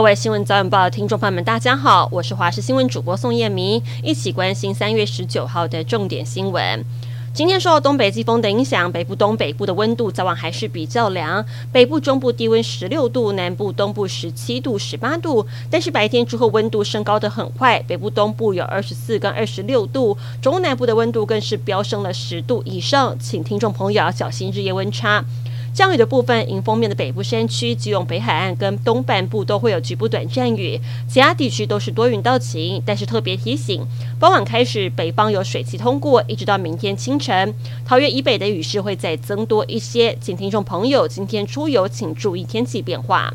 各位新闻早晚报的听众朋友们，大家好，我是华视新闻主播宋燕明，一起关心三月十九号的重点新闻。今天受到东北季风的影响，北部、东北部的温度早晚还是比较凉，北部、中部低温十六度，南部、东部十七度、十八度。但是白天之后温度升高的很快，北部、东部有二十四跟二十六度，中南部的温度更是飙升了十度以上，请听众朋友要小心日夜温差。降雨的部分，迎风面的北部山区、基隆北海岸跟东半部都会有局部短暂雨，其他地区都是多云到晴。但是特别提醒，傍晚开始北方有水汽通过，一直到明天清晨，桃园以北的雨势会再增多一些。请听众朋友今天出游请注意天气变化。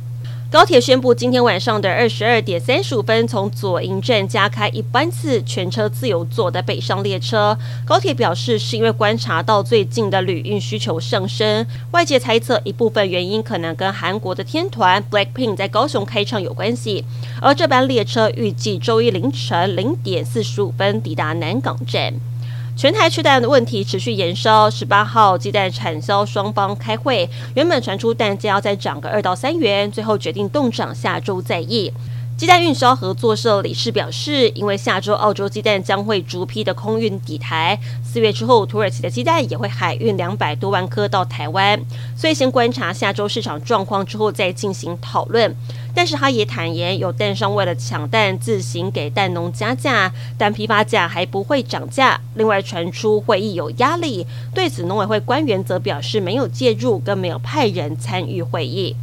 高铁宣布，今天晚上的二十二点三十五分，从左营站加开一班次全车自由座的北上列车。高铁表示，是因为观察到最近的旅运需求上升，外界猜测一部分原因可能跟韩国的天团 BLACKPINK 在高雄开唱有关系。而这班列车预计周一凌晨零点四十五分抵达南港站。全台缺蛋的问题持续延烧，十八号鸡蛋产销双方开会，原本传出蛋价要再涨个二到三元，最后决定冻涨，下周再议。鸡蛋运销合作社理事表示，因为下周澳洲鸡蛋将会逐批的空运抵台，四月之后土耳其的鸡蛋也会海运两百多万颗到台湾，所以先观察下周市场状况之后再进行讨论。但是他也坦言，有蛋商为了抢蛋自行给蛋农加价，但批发价还不会涨价。另外传出会议有压力，对此农委会官员则表示没有介入，更没有派人参与会议。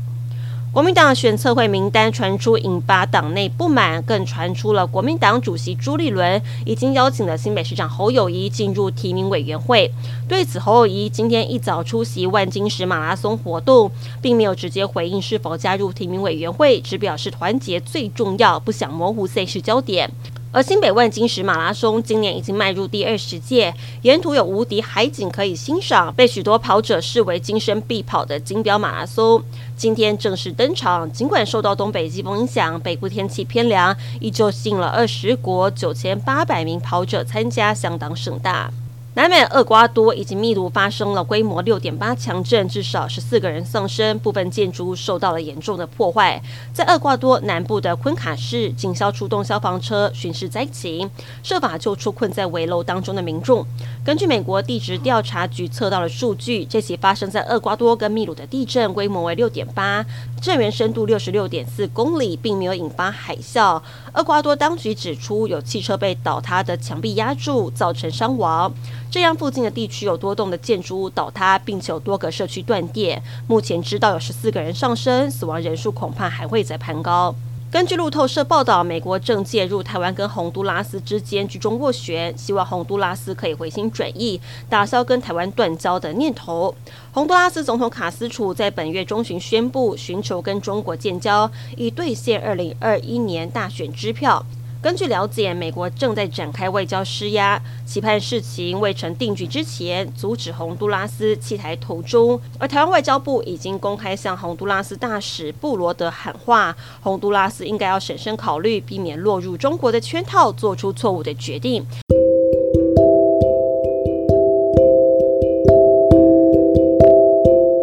国民党选测会名单传出，引发党内不满，更传出了国民党主席朱立伦已经邀请了新北市长侯友谊进入提名委员会。对此，侯友谊今天一早出席万金石马拉松活动，并没有直接回应是否加入提名委员会，只表示团结最重要，不想模糊赛事焦点。而新北万金石马拉松今年已经迈入第二十届，沿途有无敌海景可以欣赏，被许多跑者视为今生必跑的金标马拉松，今天正式登场。尽管受到东北季风影响，北部天气偏凉，依旧吸引了二十国九千八百名跑者参加，相当盛大。南美厄瓜多以及秘鲁发生了规模六点八强震，至少十四个人丧生，部分建筑物受到了严重的破坏。在厄瓜多南部的昆卡市，警消出动消防车巡视灾情，设法救出困在危楼当中的民众。根据美国地质调查局测到的数据，这起发生在厄瓜多跟秘鲁的地震规模为六点八，震源深度六十六点四公里，并没有引发海啸。厄瓜多当局指出，有汽车被倒塌的墙壁压住，造成伤亡。这样，附近的地区有多栋的建筑物倒塌，并且有多个社区断电。目前知道有十四个人丧生，死亡人数恐怕还会再攀高。根据路透社报道，美国正介入台湾跟洪都拉斯之间居中斡旋，希望洪都拉斯可以回心转意，打消跟台湾断交的念头。洪都拉斯总统卡斯楚在本月中旬宣布，寻求跟中国建交，以兑现二零二一年大选支票。根据了解，美国正在展开外交施压，期盼事情未成定局之前，阻止洪都拉斯弃台投中。而台湾外交部已经公开向洪都拉斯大使布罗德喊话，洪都拉斯应该要审慎考虑，避免落入中国的圈套，做出错误的决定。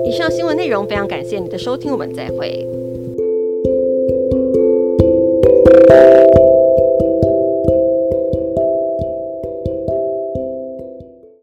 以上新闻内容非常感谢你的收听，我们再会。